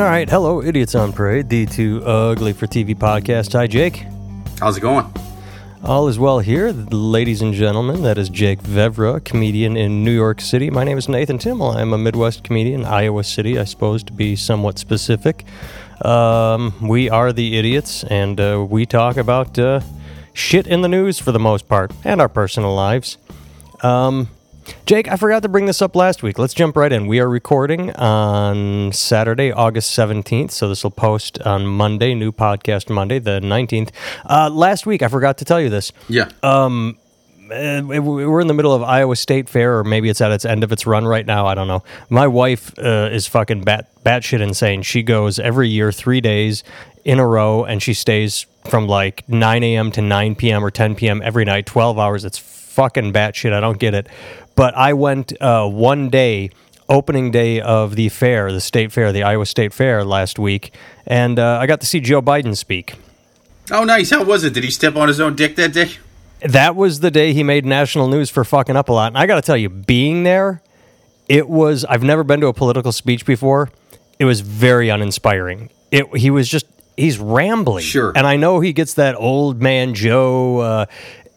All right, hello, Idiots on Parade, the Too Ugly for TV podcast. Hi, Jake. How's it going? All is well here, ladies and gentlemen. That is Jake Vevra, comedian in New York City. My name is Nathan Timmel. I'm a Midwest comedian, Iowa City, I suppose, to be somewhat specific. Um, we are the idiots, and uh, we talk about uh, shit in the news for the most part, and our personal lives. Um, Jake, I forgot to bring this up last week. Let's jump right in. We are recording on Saturday, August 17th. So this will post on Monday, new podcast Monday, the 19th. Uh, last week, I forgot to tell you this. Yeah. Uh, we're in the middle of Iowa State Fair, or maybe it's at its end of its run right now. I don't know. My wife uh, is fucking bat batshit insane. She goes every year, three days in a row, and she stays from like 9 a.m. to 9 p.m. or 10 p.m. every night, 12 hours. It's fucking batshit. I don't get it. But I went uh, one day, opening day of the fair, the state fair, the Iowa State Fair last week, and uh, I got to see Joe Biden speak. oh, nice. How was it? Did he step on his own dick that day? That was the day he made national news for fucking up a lot. And I got to tell you, being there, it was, I've never been to a political speech before. It was very uninspiring. It, he was just, he's rambling. Sure. And I know he gets that old man Joe, uh,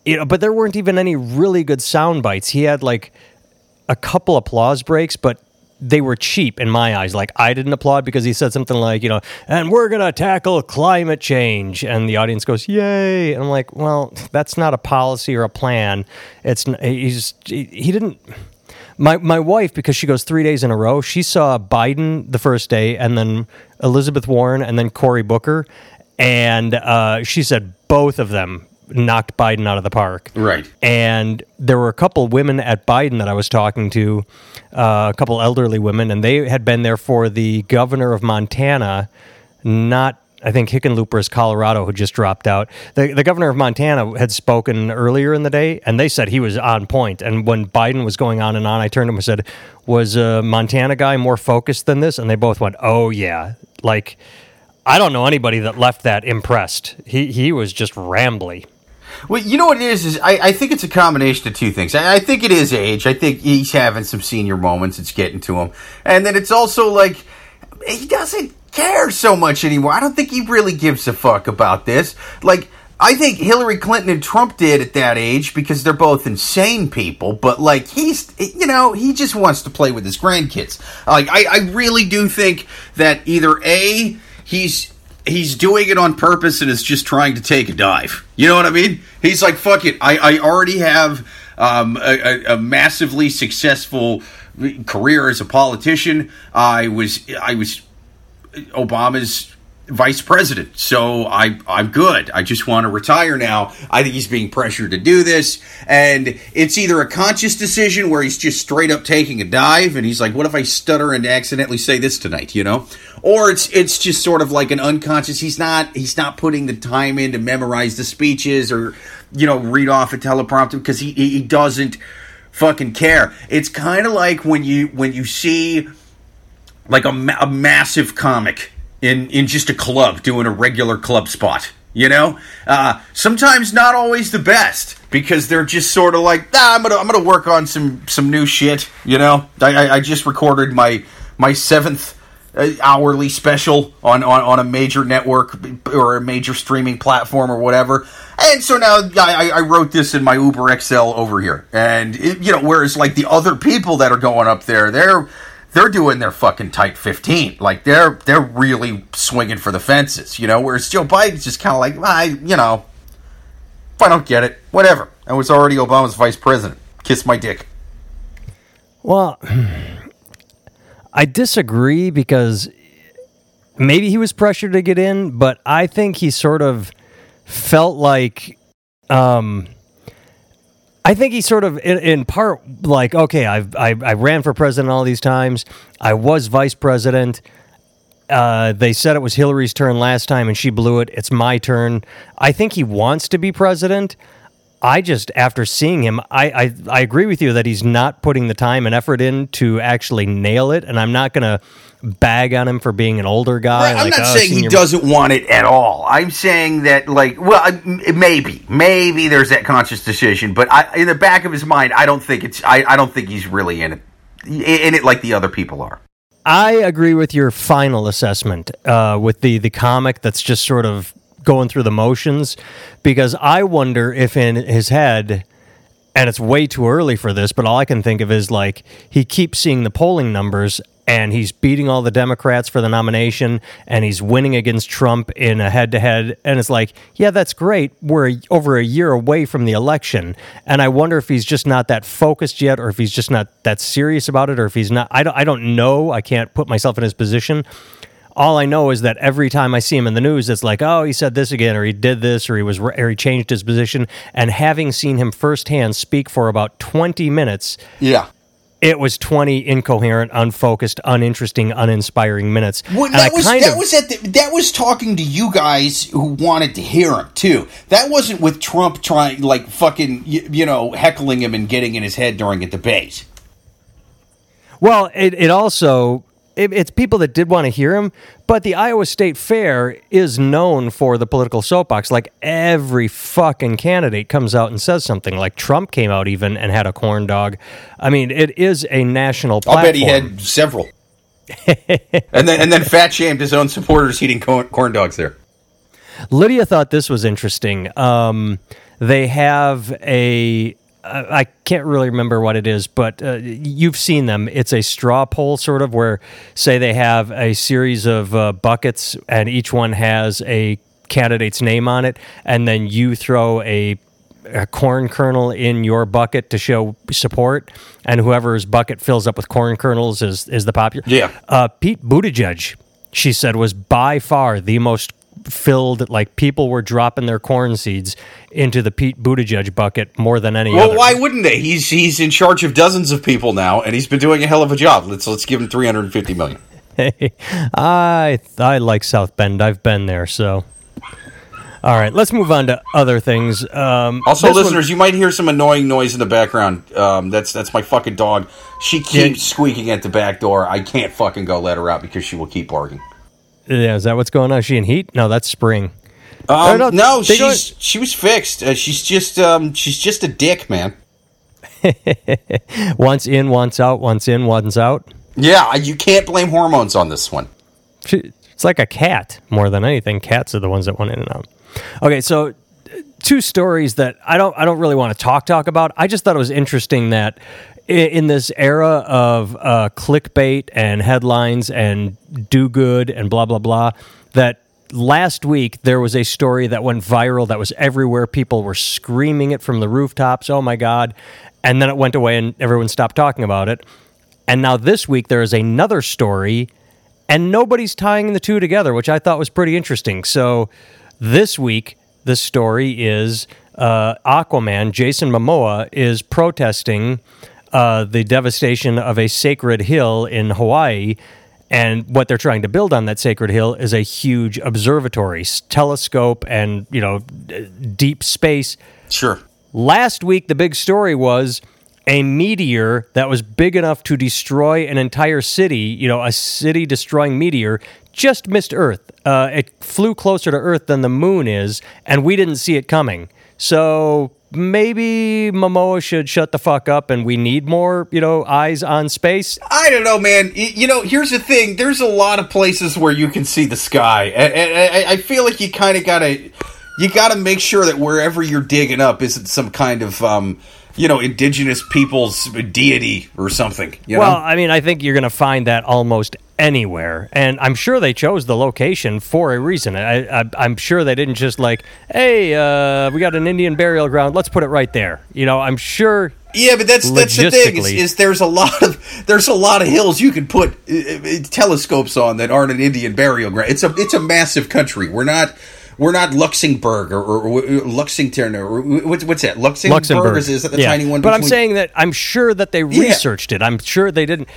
you know, but there weren't even any really good sound bites. He had like a couple applause breaks, but they were cheap in my eyes. Like I didn't applaud because he said something like, you know, and we're gonna tackle climate change, and the audience goes, "Yay!" And I'm like, well, that's not a policy or a plan. It's he's he he didn't. My my wife because she goes three days in a row. She saw Biden the first day, and then Elizabeth Warren, and then Cory Booker, and uh, she said both of them knocked Biden out of the park. Right. And there were a couple women at Biden that I was talking to, uh, a couple elderly women, and they had been there for the governor of Montana, not. I think Hickenlooper's Colorado, who just dropped out. The, the governor of Montana had spoken earlier in the day, and they said he was on point. And when Biden was going on and on, I turned to him and said, "Was a Montana guy more focused than this?" And they both went, "Oh yeah." Like, I don't know anybody that left that impressed. He he was just rambly. Well, you know what it is? Is I, I think it's a combination of two things. I, I think it is age. I think he's having some senior moments. It's getting to him, and then it's also like he doesn't care so much anymore. I don't think he really gives a fuck about this. Like. I think Hillary Clinton and Trump did at that age because they're both insane people, but like he's, you know, he just wants to play with his grandkids. Like, I, I really do think that either A, he's he's doing it on purpose and is just trying to take a dive. You know what I mean? He's like, fuck it. I, I already have um, a, a, massively successful career as a politician. I was I was Obama's vice president. So I I'm good. I just want to retire now. I think he's being pressured to do this and it's either a conscious decision where he's just straight up taking a dive and he's like what if I stutter and accidentally say this tonight, you know? Or it's it's just sort of like an unconscious he's not he's not putting the time in to memorize the speeches or you know read off a teleprompter because he he doesn't fucking care. It's kind of like when you when you see like a, a massive comic in in just a club doing a regular club spot. You know, uh, sometimes not always the best because they're just sort of like, nah, I'm gonna I'm gonna work on some some new shit. You know, I, I, I just recorded my my seventh uh, hourly special on, on on a major network or a major streaming platform or whatever. And so now I, I wrote this in my Uber XL over here, and it, you know, whereas like the other people that are going up there, they're they're doing their fucking tight 15 like they're they're really swinging for the fences you know? Whereas joe biden's just kind of like i you know if i don't get it. Whatever. I was already obama's vice president. Kiss my dick. Well, I disagree because maybe he was pressured to get in, but I think he sort of felt like um I think he sort of in, in part like okay, I've I, I ran for president all these times. I was vice president. Uh, they said it was Hillary's turn last time and she blew it. It's my turn. I think he wants to be president. I just, after seeing him, I, I, I agree with you that he's not putting the time and effort in to actually nail it. And I'm not going to bag on him for being an older guy. I'm like, not "Oh, saying he doesn't want it at all. I'm saying that, like, well, maybe, maybe there's that conscious decision, but I, in the back of his mind, I don't think it's. I, I don't think he's really in it, in it like the other people are. I agree with your final assessment uh, with the the comic that's just sort of going through the motions because I wonder if in his head and it's way too early for this, but all I can think of is like he keeps seeing the polling numbers and he's beating all the Democrats for the nomination and he's winning against Trump in a head to head. And it's like, yeah, that's great. We're over a year away from the election. And I wonder if he's just not that focused yet or if he's just not that serious about it or if he's not. I don't, I don't know. I can't put myself in his position. All I know is that every time I see him in the news, it's like, oh, he said this again, or he did this, or he was, or he changed his position. And having seen him firsthand speak for about twenty minutes, Yeah. It was 20 incoherent, unfocused, uninteresting, uninspiring minutes. Well, that was kind that of- was the, that was talking to you guys who wanted to hear him too. That wasn't with Trump trying like fucking you, you know heckling him and getting in his head during a debate. well, it, it also it, it's people that did want to hear him, but the Iowa State Fair is known for the political soapbox. Like every fucking candidate comes out and says something. Like Trump came out even and had a corn dog. I mean, it is a national I'll bet he had several. and then and then fat shamed his own supporters eating corn, corn dogs there. Lydia thought this was interesting. Um, they have a. Uh, I can't really remember what it is, but uh, you've seen them. It's a straw poll, sort of, where, say, they have a series of uh, buckets and each one has a candidate's name on it, and then you throw a, a corn kernel in your bucket to show support, and whoever's bucket fills up with corn kernels is, is the popular. Yeah. Uh, Pete Buttigieg, she said, was by far the most filled. Like people were dropping their corn seeds into the Pete Buttigieg bucket more than any Well, other. why wouldn't they? He's he's in charge of dozens of people now, and he's been doing a hell of a job. Let's let's give him three hundred and fifty million. Hey, I I like South Bend. I've been there, so. All right, let's move on to other things. Um, Also, this one- listeners, you might hear some annoying noise in the background. Um, that's that's my fucking dog. She keeps Yeah. squeaking at the back door. I can't fucking go let her out because she will keep barking. Yeah, is that what's going on? Is she in heat? No, that's spring. Um, no, no, don't- she's she was fixed. Uh, she's just um, she's just a dick, man. Once in, once out. Once in, once out. Yeah, you can't blame hormones on this one. She, it's like a cat more than anything. Cats are the ones that went in and out. Okay, so uh, two stories that I don't I don't really want to talk talk about. I just thought it was interesting that in this era of uh, clickbait and headlines and do good and blah blah blah that last week there was a story that went viral that was everywhere. People were screaming it from the rooftops. Oh my god. And then it went away and everyone stopped talking about it. And now this week there is another story and nobody's tying the two together, which I thought was pretty interesting. So this week, the story is uh, Aquaman, Jason Momoa, is protesting uh, the devastation of a sacred hill in Hawaii. And what they're trying to build on that sacred hill is a huge observatory, telescope, and you know, d- deep space. Sure. Last week, the big story was a meteor that was big enough to destroy an entire city, you know, a city destroying meteor, just missed Earth. Uh, it flew closer to Earth than the moon is, and we didn't see it coming. So maybe Momoa should shut the fuck up and we need more, you know, eyes on space. I don't know, man. You know, here's the thing. There's a lot of places where you can see the sky, and, I- feel like you kind of gotta, you gotta make sure that wherever you're digging up isn't some kind of, um, you know, indigenous people's deity or something. You Well, know? I mean, I think you're going to find that almost anywhere, and I'm sure they chose the location for a reason. I, I'm sure they didn't just like, hey, uh, we got an Indian burial ground, let's put it right there. You know, I'm sure. Yeah, but that's that's the thing is, is there's a lot of there's a lot of hills you can put uh, uh, telescopes on that aren't an Indian burial ground. It's a it's a massive country. We're not we're not Luxembourg or, or, or Luxington or what's what's that Luxembourg? Luxembourg Is, is that the yeah. tiny one? But I'm saying that I'm sure that they researched it. I'm sure they didn't.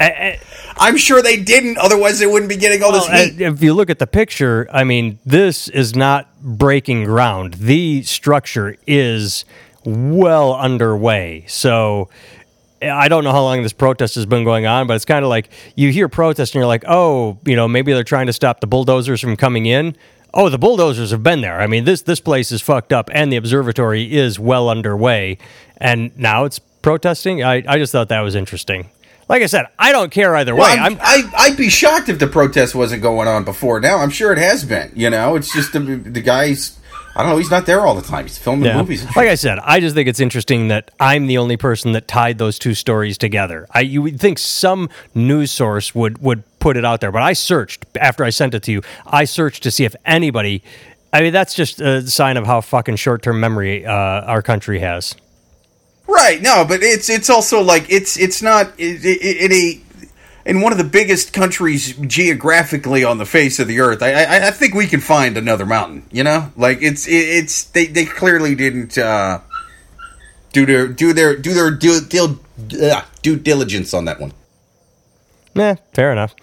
Uh, I'm sure they didn't. Otherwise, they wouldn't be getting all this heat. if you look at the picture, I mean, this is not breaking ground. The structure is well underway. So I don't know how long this protest has been going on, but it's kind of like you hear protest and you're like, oh, you know, maybe they're trying to stop the bulldozers from coming in. Oh, the bulldozers have been there. I mean, this this place is fucked up, and the observatory is well underway, and now it's protesting. I, I just thought that was interesting. Like I said, I don't care either Well, way. I'm, I'm, I, I'd be shocked if the protest wasn't going on before now. I'm sure it has been. You know, it's just the, the guy's. I don't know. He's not there all the time. He's filming Yeah. movies. Like I said, I just think it's interesting that I'm the only person that tied those two stories together. I you would think some news source would would put it out there, but I searched after I sent it to you. I searched to see if anybody. I mean, that's just a sign of how fucking short term memory uh, our country has. Right. No, but it's it's also like it's it's not it a in one of the biggest countries geographically on the face of the earth. I I, I think we can find another mountain. You know, like it's it's they they clearly didn't uh, do their do their do their due, due, uh, due diligence on that one. Yeah, fair enough.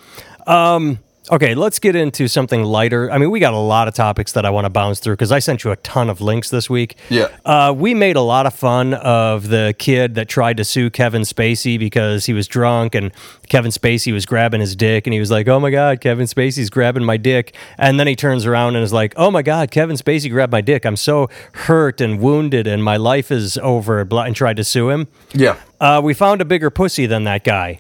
Um, okay, let's get into something lighter. I mean, we got a lot of topics that I want to bounce through because I sent you a ton of links this week. Yeah. Uh, we made a lot of fun of the kid that tried to sue Kevin Spacey because he was drunk and Kevin Spacey was grabbing his dick and he was like, oh my God, Kevin Spacey's grabbing my dick. And then he turns around and is like, oh my God, Kevin Spacey grabbed my dick. I'm so hurt and wounded and my life is over and tried to sue him. Yeah. Uh, we found a bigger pussy than that guy.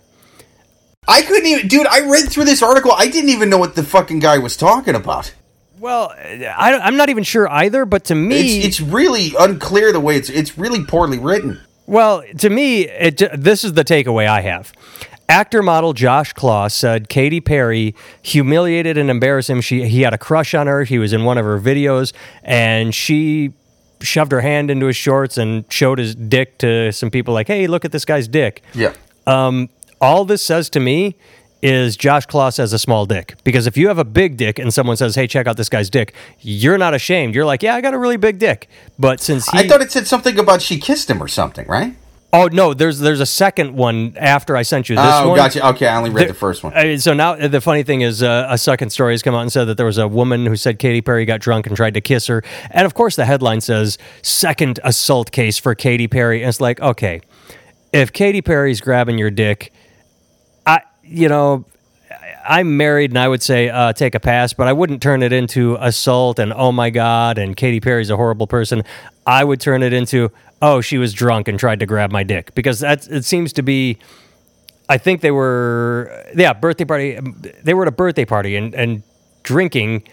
I couldn't even, dude. I read through this article. I didn't even know what the fucking guy was talking about. Well, I, I'm not even sure either, but to me, It's it's really unclear the way it's it's really poorly written. well, to me, it, this is the takeaway I have. Actor model Josh Kloss said Katy Perry humiliated and embarrassed him. She he had a crush on her. He was in one of her videos, and she shoved her hand into his shorts and showed his dick to some people. Like, hey, look at this guy's dick. Yeah. Um, all this says to me is Josh Kloss has a small dick. Because if you have a big dick and someone says, "Hey, check out this guy's dick," you're not ashamed. You're like, "Yeah, I got a really big dick." But since he, I thought it said something about she kissed him or something, right? oh no, there's there's a second one after I sent you this oh, one. gotcha. Okay, I only read There- the first one. Uh, so now the funny thing is, uh, a second story has come out and said that there was a woman who said Katy Perry got drunk and tried to kiss her, and of course the headline says second assault case for Katy Perry, and it's like, okay, if Katy Perry's grabbing your dick, you know. I'm married, and I would say uh, take a pass, but I wouldn't turn it into assault and oh my god, and Katy Perry's a horrible person. I would turn it into oh she was drunk and tried to grab my dick because that it seems to be I think they were, yeah, birthday party. They were at a birthday party and, and drinking.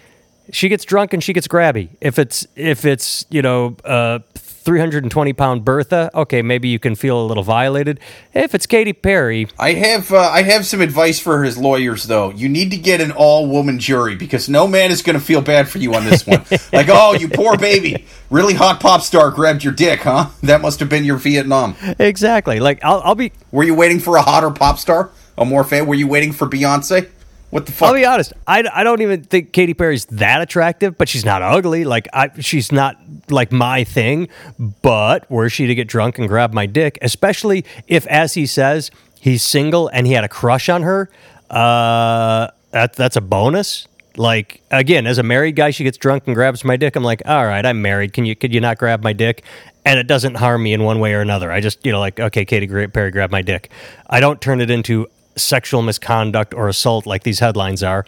She gets drunk and she gets grabby. If it's if it's you know uh, 320 pound Bertha, okay, maybe you can feel a little violated. If it's Katy Perry, I have uh, I have some advice for his lawyers though. You need to get an all woman jury because no man is going to feel bad for you on this one. like, oh, you poor baby, really hot pop star grabbed your dick, huh? That must have been your Vietnam. exactly. Like I'll, I'll be Were you waiting for a hotter pop star, a more fan? Were you waiting for Beyonce? What the fuck? I'll be honest. I, I don't even think Katy Perry's that attractive, but she's not ugly. Like I, she's not like my thing. But were she to get drunk and grab my dick, especially if, as he says, he's single and he had a crush on her, uh, that that's a bonus. Like again, as a married guy, she gets drunk and grabs my dick. I'm like, all right, I'm married. Can you could you not grab my dick? And it doesn't harm me in one way or another. I just you know like okay, Katy Perry grabbed my dick. I don't turn it into sexual misconduct or assault like these headlines are.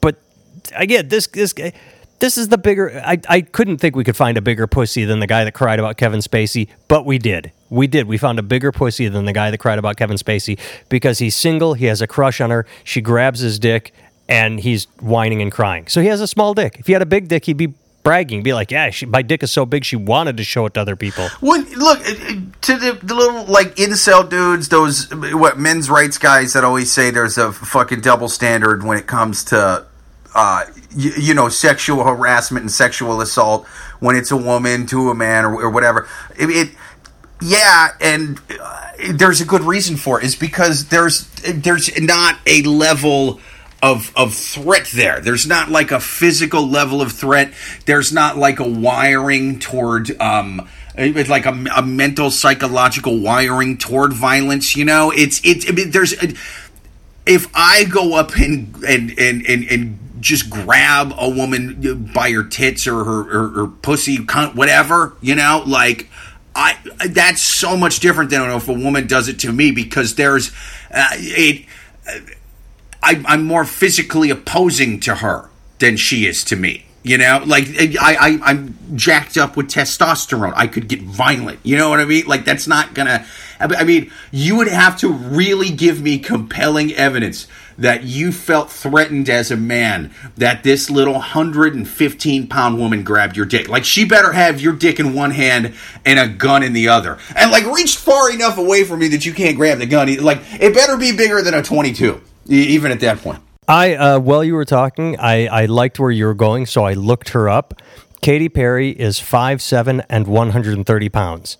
But again, this this. This is the bigger. I, I couldn't think we could find a bigger pussy than the guy that cried about Kevin Spacey, but we did. We did. We found a bigger pussy than the guy that cried about Kevin Spacey because he's single. He has a crush on her. She grabs his dick and he's whining and crying. So he has a small dick. If he had a big dick, he'd be bragging, be like, "Yeah, she, my dick is so big, she wanted to show it to other people." Look to the, the little like incel dudes, those what men's rights guys that always say there's a fucking double standard when it comes to, uh, you, you know, sexual harassment and sexual assault when it's a woman to a man or, or whatever. It, it yeah, and uh, there's a good reason for it. Is because there's there's not a level of of threat there. There's not like a physical level of threat. There's not like a wiring toward um like a, a mental psychological wiring toward violence. You know, it's it's I mean, there's if I go up and and and and, and just grab a woman by her tits or her, her, her pussy, cunt, whatever, you know, like I that's so much different than if a woman does it to me because there's uh, it. I, I'm more physically opposing to her than she is to me. You know, like I, I, I'm jacked up with testosterone. I could get violent. You know what I mean? Like that's not gonna. I mean, you would have to really give me compelling evidence that you felt threatened as a man that this little 115 pound woman grabbed your dick. Like she better have your dick in one hand and a gun in the other, and like reached far enough away from me that you can't grab the gun. Like it better be bigger than a 22, even at that point. I uh, while you were talking, I, I liked where you were going, so I looked her up. Katy Perry is five seven and 130 pounds.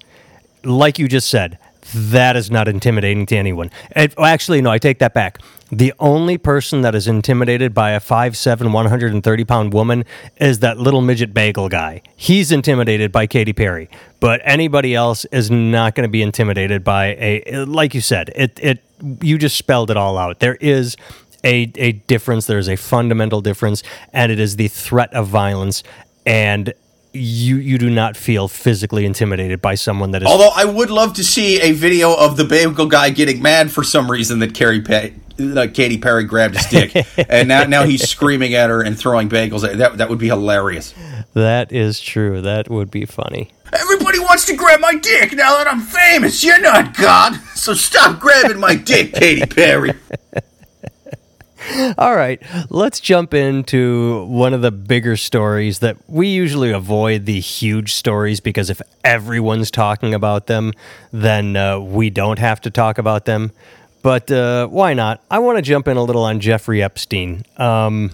Like you just said, that is not intimidating to anyone. And, actually, no, I take that back. The only person that is intimidated by a 5'7", 130 pound woman is that little midget bagel guy. He's intimidated by Katy Perry, but anybody else is not going to be intimidated by a like you said. It it you just spelled it all out. There is a, a difference. There's a fundamental difference, and it is the threat of violence. And you you do not feel physically intimidated by someone that is. Although I would love to see a video of the bagel guy getting mad for some reason that Carrie Pe- uh, Katy Perry grabbed his dick, and now now he's screaming at her and throwing bagels. At that that would be hilarious. That is true. That would be funny. Everybody wants to grab my dick now that I'm famous. You're not God, so stop grabbing my dick, Katy Perry. All right, let's jump into one of the bigger stories that we usually avoid the huge stories because if everyone's talking about them, then uh, we don't have to talk about them. But uh, why not? I want to jump in a little on Jeffrey Epstein. Um,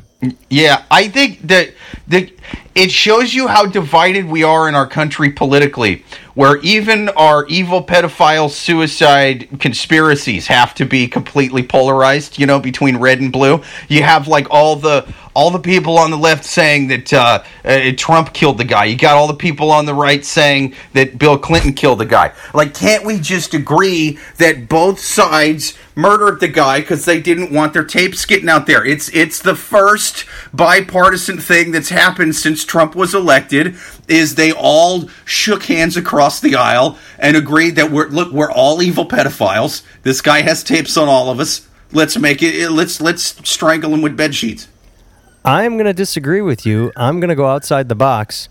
yeah, I think that the it shows you how divided we are in our country politically, where even our evil pedophile suicide conspiracies have to be completely polarized. You know, between red and blue, you have like all the all the people on the left saying that uh, uh, Trump killed the guy. You got all the people on the right saying that Bill Clinton killed the guy. Like, can't we just agree that both sides murdered the guy because they didn't want their tapes getting out there? It's it's the first bipartisan thing that's happened since Trump was elected. Is they all shook hands across the aisle and agreed that we're look we're all evil pedophiles. This guy has tapes on all of us. Let's make it. Let's let's strangle him with bed sheets. I'm going to disagree with you. I'm going to go outside the box.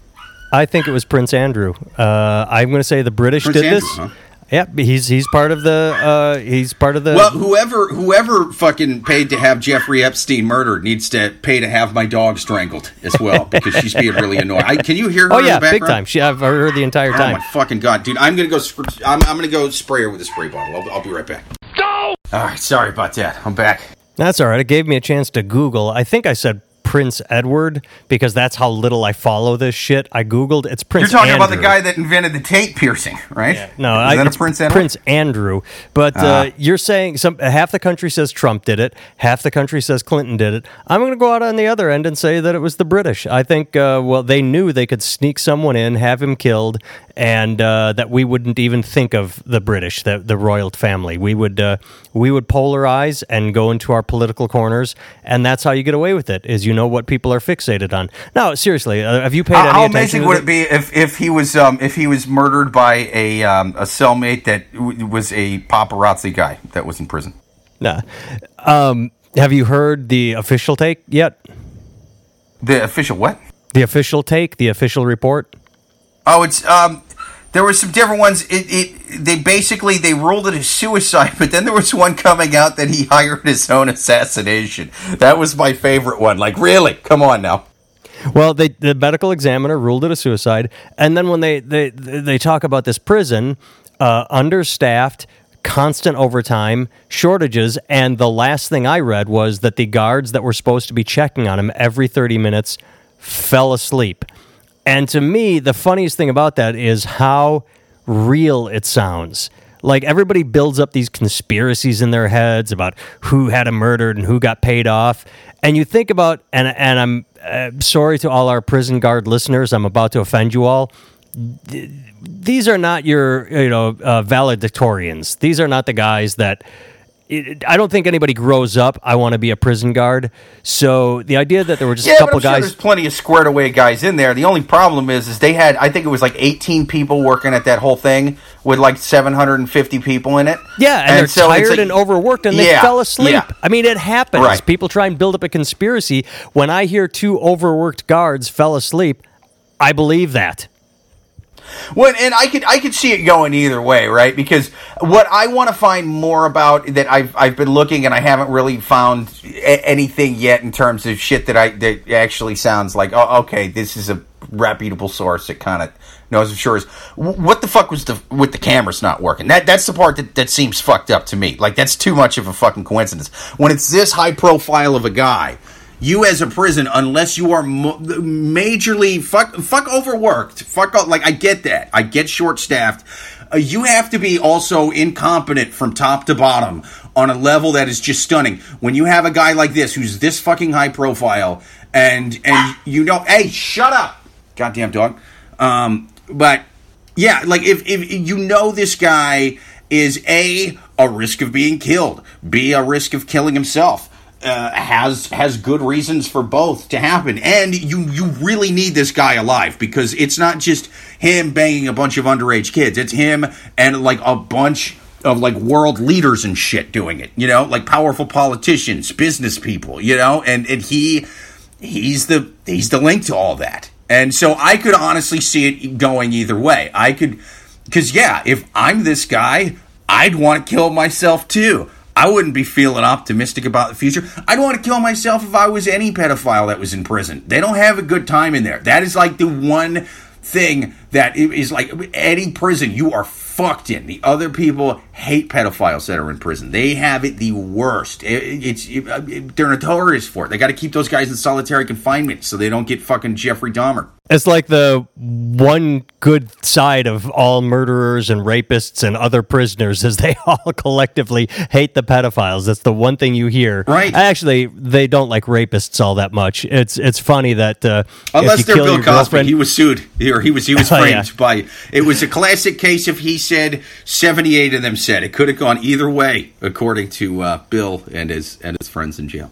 I think it was Prince Andrew. Uh, I'm going to say the British Prince did Andrew, this. Huh? Yeah, he's he's part of the uh, he's part of the. Well, whoever whoever fucking paid to have Jeffrey Epstein murdered needs to pay to have my dog strangled as well because she's being really annoying. I, can you hear her? Oh yeah, big time. She I've heard her the entire time. Oh my fucking god, dude! I'm gonna go. I'm, I'm gonna go spray her with a spray bottle. I'll, I'll be right back. Go. All right, sorry about that. I'm back. That's all right. It gave me a chance to Google. I think I said Prince Edward because that's how little I follow this shit. I googled it's Prince. You're talking Andrew. about the guy that invented the tape piercing, right? Yeah. No, Is I, that Prince Edward? Prince Andrew. But uh, uh, you're saying some half the country says Trump did it, half the country says Clinton did it. I'm going to go out on the other end and say that it was the British. I think uh, well they knew they could sneak someone in, have him killed, and uh, that we wouldn't even think of the British, the the royal family. We would uh, we would polarize and go into our political corners, and that's how you get away with it. Is you know what people are fixated on. No, seriously, uh, have you paid how, any how attention? How amazing would it be if, if he was um, if he was murdered by a um, a cellmate that w- was a paparazzi guy that was in prison? Nah. Um, have you heard the official take yet? The official what? The official take, the official report. Oh, it's um, there were some different ones. It, it they basically they ruled it a suicide, but then there was one coming out that he hired his own assassination. That was my favorite one. Like, really? Come on now. Well, they, the medical examiner ruled it a suicide, and then when they they they talk about this prison, uh, understaffed, constant overtime, shortages, and the last thing I read was that the guards that were supposed to be checking on him every thirty minutes fell asleep. And to me, the funniest thing about that is how real it sounds. Like everybody builds up these conspiracies in their heads about who had him murdered and who got paid off. And you think about, and, and I'm uh, sorry to all our prison guard listeners, I'm about to offend you all. These are not your, you know, uh, valedictorians. These are not the guys that I don't think anybody grows up. I want to be a prison guard. So the idea that there were just yeah, a couple guys, sure there's plenty of squared away guys in there. The only problem is, is they had I think it was like 18 people working at that whole thing with like 750 people in it. Yeah, and, they're so tired like- and overworked, and they Yeah, fell asleep. yeah. I mean, it happens. Right. People try and build up a conspiracy. When I hear two overworked guards fell asleep, I believe that. Well, and I could I could see it going either way, right? Because what I want to find more about that I've I've been looking and I haven't really found a- anything yet in terms of shit that I that actually sounds like oh okay this is a reputable source that kind of knows for sure is what the fuck was the with the cameras not working? That that's the part that that seems fucked up to me. Like that's too much of a fucking coincidence. When it's this high profile of a guy you as a prison, unless you are mo- majorly fuck fuck overworked, fuck o- like I get that, I get short staffed. Uh, you have to be also incompetent from top to bottom on a level that is just stunning. When you have a guy like this who's this fucking high profile, and and you know, hey, shut up, goddamn dog. Um, but yeah, like if, if you know this guy is a a risk of being killed, b a risk of killing himself, uh, has has good reasons for both to happen, and you you really need this guy alive because it's not just him banging a bunch of underage kids; it's him and like a bunch of like world leaders and shit doing it. You know, like powerful politicians, business people. You know, and and he he's the he's the link to all that. And so I could honestly see it going either way. I could cuz yeah, if I'm this guy, I'd want to kill myself too. I wouldn't be feeling optimistic about the future. I'd want to kill myself if I was any pedophile that was in prison. They don't have a good time in there. That is like the one thing that i- like any prison you are fucked in. The other people hate pedophiles that are in prison. They have it the worst. It- it's it- they're notorious for it. They got to keep those guys in solitary confinement so they don't get fucking Jeffrey Dahmer. It's like the one good side of all murderers and rapists and other prisoners is they all collectively hate the pedophiles. That's the one thing you hear. Right. Actually, they don't like rapists all that much. It's it's funny that uh, Unless you they're kill Bill Cosby, he was sued, he, or he was he was framed yeah. by. It was a classic case. If he said seventy eight of them said it could have gone either way, according to uh, Bill and his and his friends in jail.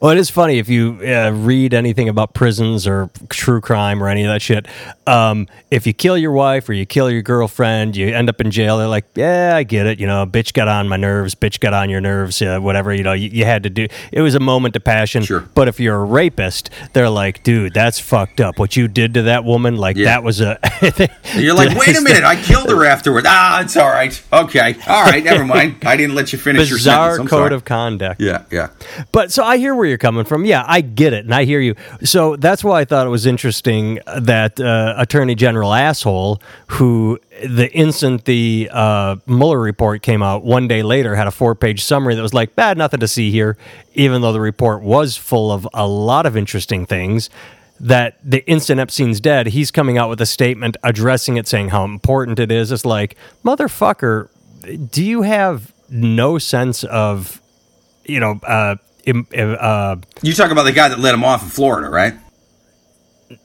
Well, it is funny if you uh, read anything about prisons or true crime or any of that shit. Um, if you kill your wife or you kill your girlfriend, you end up in jail. They're like, "Yeah, I get it. You know, bitch got on my nerves. Bitch got on your nerves. Uh, whatever. You know, you, you had to do. It was a moment of passion. Sure. But if you're a rapist, they're like, "Dude, that's fucked up. What you did to that woman, like Yeah. that was a." You're like, wait a minute, I killed her afterward. Ah, it's all right. Okay, all right, never mind. I didn't let you finish your Bizarre sentence. I'm code sorry. of conduct. Yeah, yeah. But so I hear where you're coming from. Yeah, I get it, and I hear you. So that's why I thought it was interesting that uh, Attorney General asshole, who the instant the uh, Mueller report came out, one day later had a four-page summary that was like, "Bad, nothing to see here," even though the report was full of a lot of interesting things. That the instant Epstein's dead, he's coming out with a statement addressing it, saying how important it is. It's like, motherfucker, do you have no sense of you know, uh, uh, You talk about the guy that let him off in Florida, right?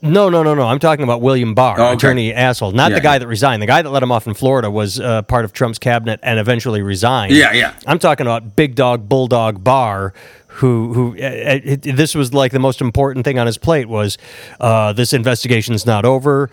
no, no, no, no. I'm talking about William Barr, Oh, okay. attorney asshole, not Yeah, the guy yeah. that resigned. The guy that let him off in Florida was uh, part of Trump's cabinet and eventually resigned. Yeah, yeah. I'm talking about Big Dog Bulldog Barr, who who uh, it, it- this was like the most important thing on his plate was uh, this investigation's not over.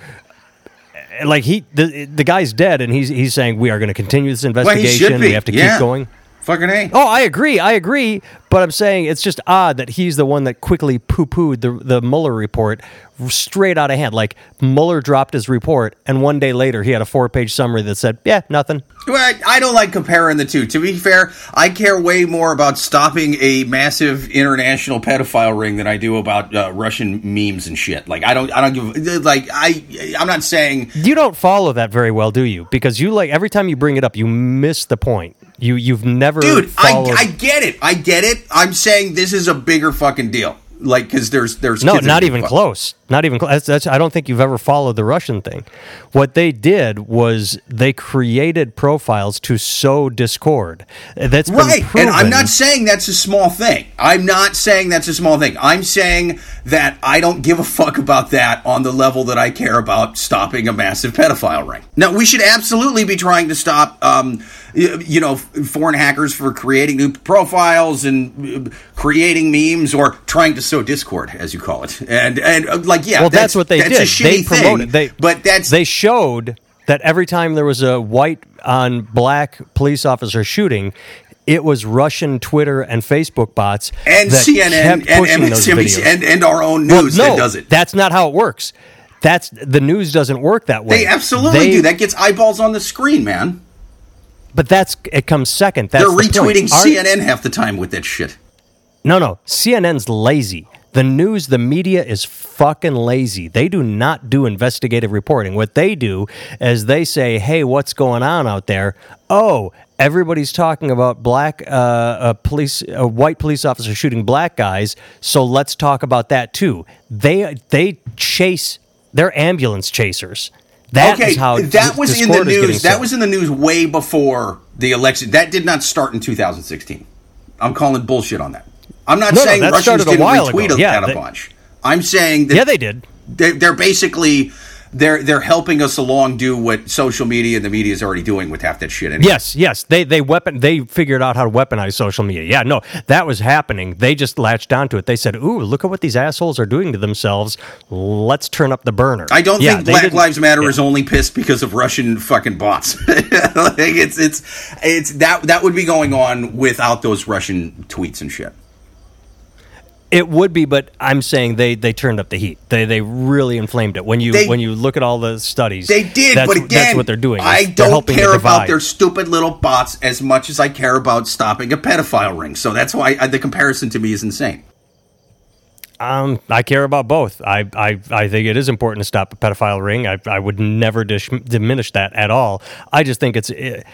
Like he, the the guy's dead, and he's he's saying we are going to continue this Well, investigation. be. We have to yeah. keep going. Fucking A. Oh, I agree. I agree. But I'm saying it's just odd that he's the one that quickly poo pooed the, the Mueller report straight out of hand. Like Mueller dropped his report, and one day later he had a four page summary that said, yeah, nothing. Well, I- I don't like comparing the two. To be fair, I care way more about stopping a massive international pedophile ring than I do about uh, Russian memes and shit. Like I don't, I don't give. Like I, I'm not saying. You don't follow that very well, do you? Because you like every time you bring it up, you miss the point. You you've never Dude, I, followed. I get it. I get it. I'm saying this is a bigger fucking deal. Like, because there's there's No, not even fuck- close. Not even close. That's, that's, I don't think you've ever followed the Russian thing. What they did was they created profiles to sow discord. That's Right, and I'm not saying that's a small thing. I'm not saying that's a small thing. I'm saying that I don't give a fuck about that on the level that I care about stopping a massive pedophile ring. Now, we should absolutely be trying to stop, um, you know, foreign hackers for creating new profiles and uh, creating memes or trying to sow discord, as you call it. And and uh, like, yeah, Well, that's, what they that's did. They promoted. thing, They but that's they showed that every time there was a white on black police officer shooting, it was Russian Twitter and Facebook bots and that CNN and MSNBC and, and our own Well, news no, that does it. That's not how it works. That's the news doesn't work that way. They absolutely They- do. That gets eyeballs on the screen, man. But that's it comes second. That's They're the retweeting Our- CNN half the time with that shit. No, no. CNN's lazy. The news, the media is fucking lazy. They do not do investigative reporting. What they do is they say, "Hey, what's going on out there?" Oh, everybody's talking about black uh, a police, a white police officer shooting black guys. So let's talk about that too. They they chase. They're ambulance chasers. That is okay, how that d- was in the Discord is getting news. That set. was in the news way before the election. That did not start in 2016. I'm calling bullshit on that. I'm not No, no, saying that Russians didn't retweet ago. Yeah, at a bunch. I'm saying that yeah, they did. they're, they're basically they're they're helping us along do what social media and the media is already doing with half that shit. Anyway. Yes, yes. They they weapon they figured out how to weaponize social media. Yeah, no, that was happening. They just latched onto it. They said, "Ooh, look at what these assholes are doing to themselves. Let's turn up the burner." I don't Yeah, think Black Lives Matter yeah. is only pissed because of Russian fucking bots. like it's it's it's that that would be going on without those Russian tweets and shit. It would be, but I'm saying they they turned up the heat. They they really inflamed it. When you They- when you look at all the studies, They did, that's, but again, that's what they're doing. I don't care about their stupid little bots as much as I care about stopping a pedophile ring. So that's why I, the comparison to me is insane. Um, I care about both. I, I, I think it is important to stop a pedophile ring. I, I would never dish, diminish that at all. I just think it's. It,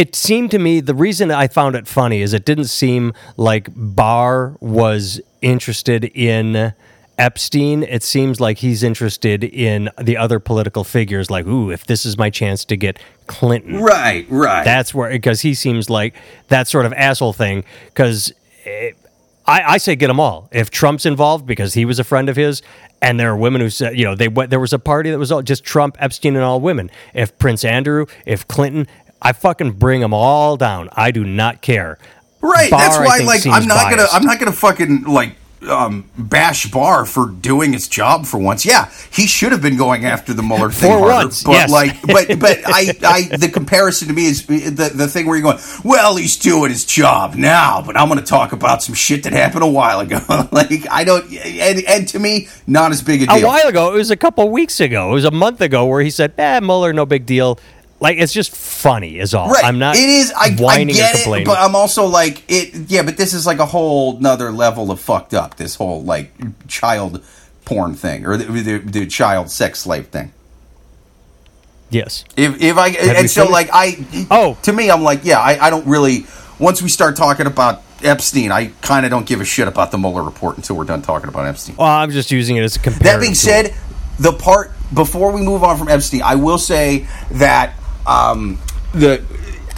it seemed to me the reason I found it funny is it didn't seem like Barr was interested in Epstein. It seems like he's interested in the other political figures. Like, ooh, if this is my chance to get Clinton, Right, right. that's where because he seems like that sort of asshole thing. Because eh, I, I say get them all. If Trump's involved because he was a friend of his, and there are women who said you know they went. There was a party that was all just Trump, Epstein, and all women. If Prince Andrew, if Clinton, I fucking bring them all down. I do not care. Right. Barr, that's why, like, I'm not gonna. I'm not gonna fucking like um, bash Barr for doing his job for once. Yeah, he should have been going after the Mueller thing For harder. once, but yes. like, but but I, I, the comparison to me is the the thing where you're going, well, he's doing his job now, but I'm going to talk about some shit that happened a while ago. like, I don't, and and to me, not as big a deal. a while ago. It was a couple weeks ago. It was a month ago where he said, "Eh, Mueller, no big deal." Like it's just funny, is all. Right. I'm not. It is. I, I whining get or it, complaining. but I'm also like it. Yeah, but this is like a whole nother level of fucked up. This whole like child porn thing or the, the, the child sex slave thing. yes. If if I we and so like I Oh. to me I'm like yeah I, I don't really once we start talking about Epstein I kind of don't give a shit about the Mueller report until we're done talking about Epstein. Well, I'm just using it as a comparison. That being said, the part before we move on from Epstein, I will say that um, the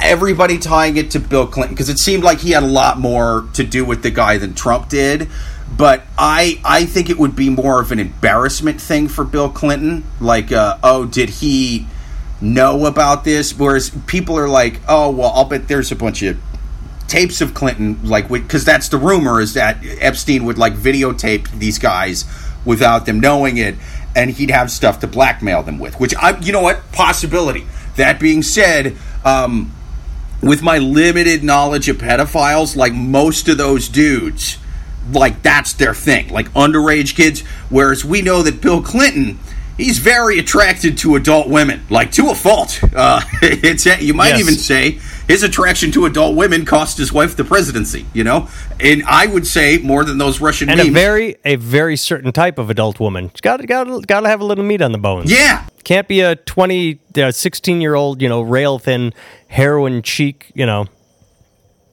everybody tying it to Bill Clinton because it seemed like he had a lot more to do with the guy than Trump did. But I I think it would be more of an embarrassment thing for Bill Clinton. Like, uh, oh, did he know about this? Whereas people are like, oh, well, I'll bet there's a bunch of tapes of Clinton, like, because that's the rumor is that Epstein would like videotape these guys without them knowing it, and he'd have stuff to blackmail them with. Which I, you know what, possibility. That being said, um, with my limited knowledge of pedophiles, like most of those dudes, like that's their thing, like underage kids. Whereas we know that Bill Clinton. He's very attracted to adult women, like to a fault. Uh, it's you might Yes. even say his attraction to adult women cost his wife the presidency. You know, and I would say more than those Russian and memes. a very a very certain type of adult woman. Got got got to have a little meat on the bones. yeah, Can't be a 20 uh, 16 year old, you know, rail thin heroin cheek, you know.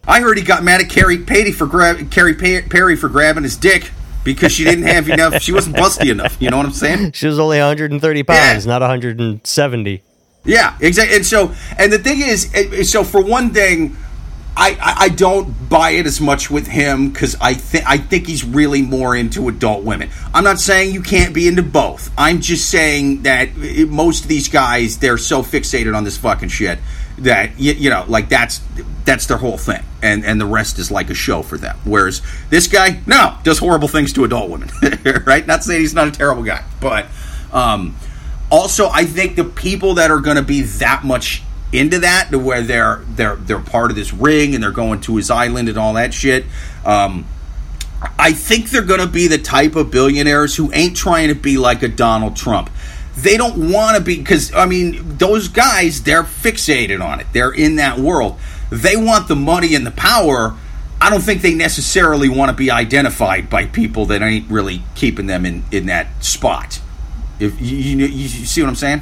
I heard he got mad at Carrie for grab Carrie Perry for grabbing his dick because she didn't have enough. She wasn't busty enough. You know what I'm saying? She was only 130 pounds, not 170. Yeah, exactly. And so, and the thing is, so for one thing, I, I, I don't buy it as much with him because I think I think he's really more into adult women. I'm not saying you can't be into both. I'm just saying that eh, most of these guys they're so fixated on this fucking shit that you, you know, like that's that's their whole thing, and and the rest is like a show for them. Whereas this guy, no, does horrible things to adult women, right? Not saying he's not a terrible guy, but. um also, I think the people that are going to be that much into that, to where they're they're they're part of this ring and they're going to his island and all that shit. Um, I think they're going to be the type of billionaires who ain't trying to be like a Donald Trump. They don't want to be because I mean those guys they're fixated on it. They're in that world. They want the money and the power. I don't think they necessarily want to be identified by people that ain't really keeping them in in that spot. If you, you, you see what I'm saying?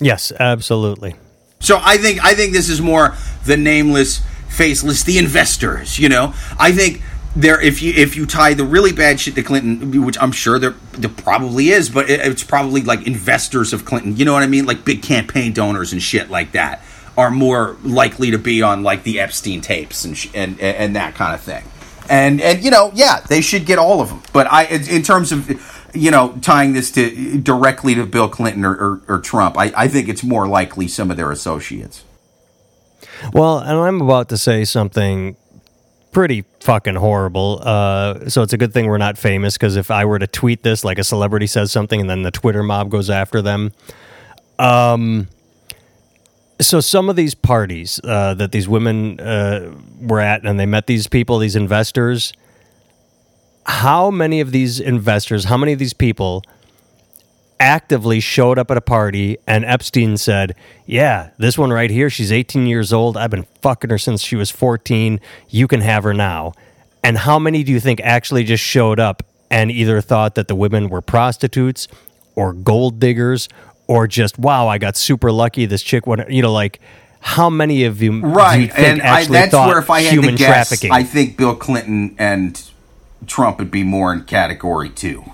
Yes, absolutely. So I think I think this is more the nameless, faceless, the investors. You know, I think there if you if you tie the really bad shit to Clinton, which I'm sure there there probably is, but it, it's probably like investors of Clinton. You know what I mean? Like big campaign donors and shit like that are more likely to be on like the Epstein tapes and sh- and and that kind of thing. And and you know, yeah, they should get all of them. But I in terms of you know, tying this to directly to Bill Clinton or, or, or Trump, I, I think it's more likely some of their associates. Well, and I'm about to say something pretty fucking horrible. Uh, so it's a good thing we're not famous because if I were to tweet this, like a celebrity says something and then the Twitter mob goes after them. Um, so some of these parties uh, that these women uh, were at and they met these people, these investors, how many of these investors, how many of these people actively showed up at a party and Epstein said, Yeah, this one right here, she's 18 years old. I've been fucking her since she was 14. You can have her now. And how many do you think actually just showed up and either thought that the women were prostitutes or gold diggers or just, wow, I got super lucky. This chick went, you know, like, how many of you right you and I, that's where if i had human to guess trafficking? i think bill clinton and Trump would be more in category two.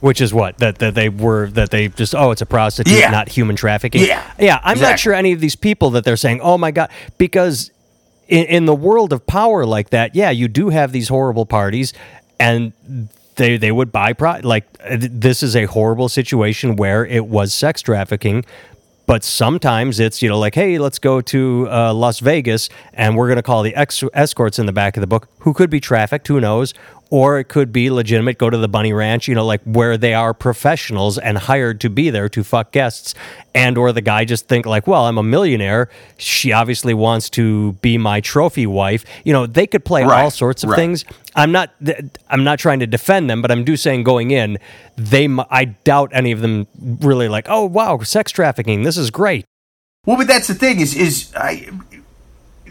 Which is what that that they were that they just oh it's a prostitute Yeah. not human trafficking Yeah, yeah I'm not sure any of these people that they're saying oh my god because in, in the world of power like that yeah you do have these horrible parties and they they would buy pro like th- this is a horrible situation where it was sex trafficking but sometimes it's you know like hey let's go to uh, las vegas and we're going to call the ex- escorts in the back of the book who could be trafficked who knows or it could be legitimate go to the bunny ranch you know like where they are professionals and hired to be there to fuck guests. And or the guy just think like well i'm a millionaire. She obviously wants to be my trophy wife. You know they could play all sorts of right. things. I'm not th- i'm not trying to defend them but i'm do saying going in they i doubt any of them really like oh wow sex trafficking this is great. Well, but that's the thing is is I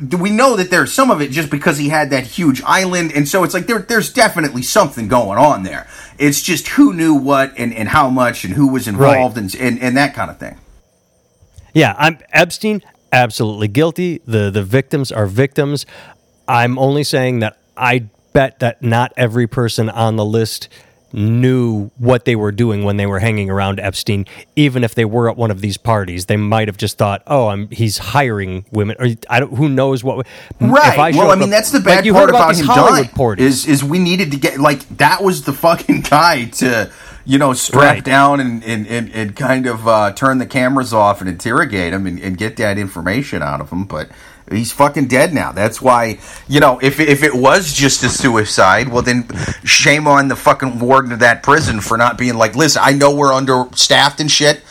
we know that there's some of it just because he had that huge island, and so it's like there there's definitely something going on there. It's just who knew what and, and how much and who was involved and, and and that kind of thing. Yeah, I'm Epstein. Absolutely guilty. the The victims are victims. I'm only saying that I bet that not every person on the list knew what they were doing when they were hanging around Epstein. Even if they were at one of these parties, they might have just thought, "Oh, I'm he's hiring women." Or I don't. Who knows what? Right. I show well, I mean, at- that's the like bad you part heard about, these him Hollywood dying. parties. Is is we needed to get like that was the fucking guy to you know strap Right. down and and, and, and kind of uh, turn the cameras off and interrogate him and, and get that information out of him, but. He's fucking dead now. That's why, you know, if if it was just a suicide, well then shame on the fucking warden of that prison for not being like, listen, I know we're understaffed and shit.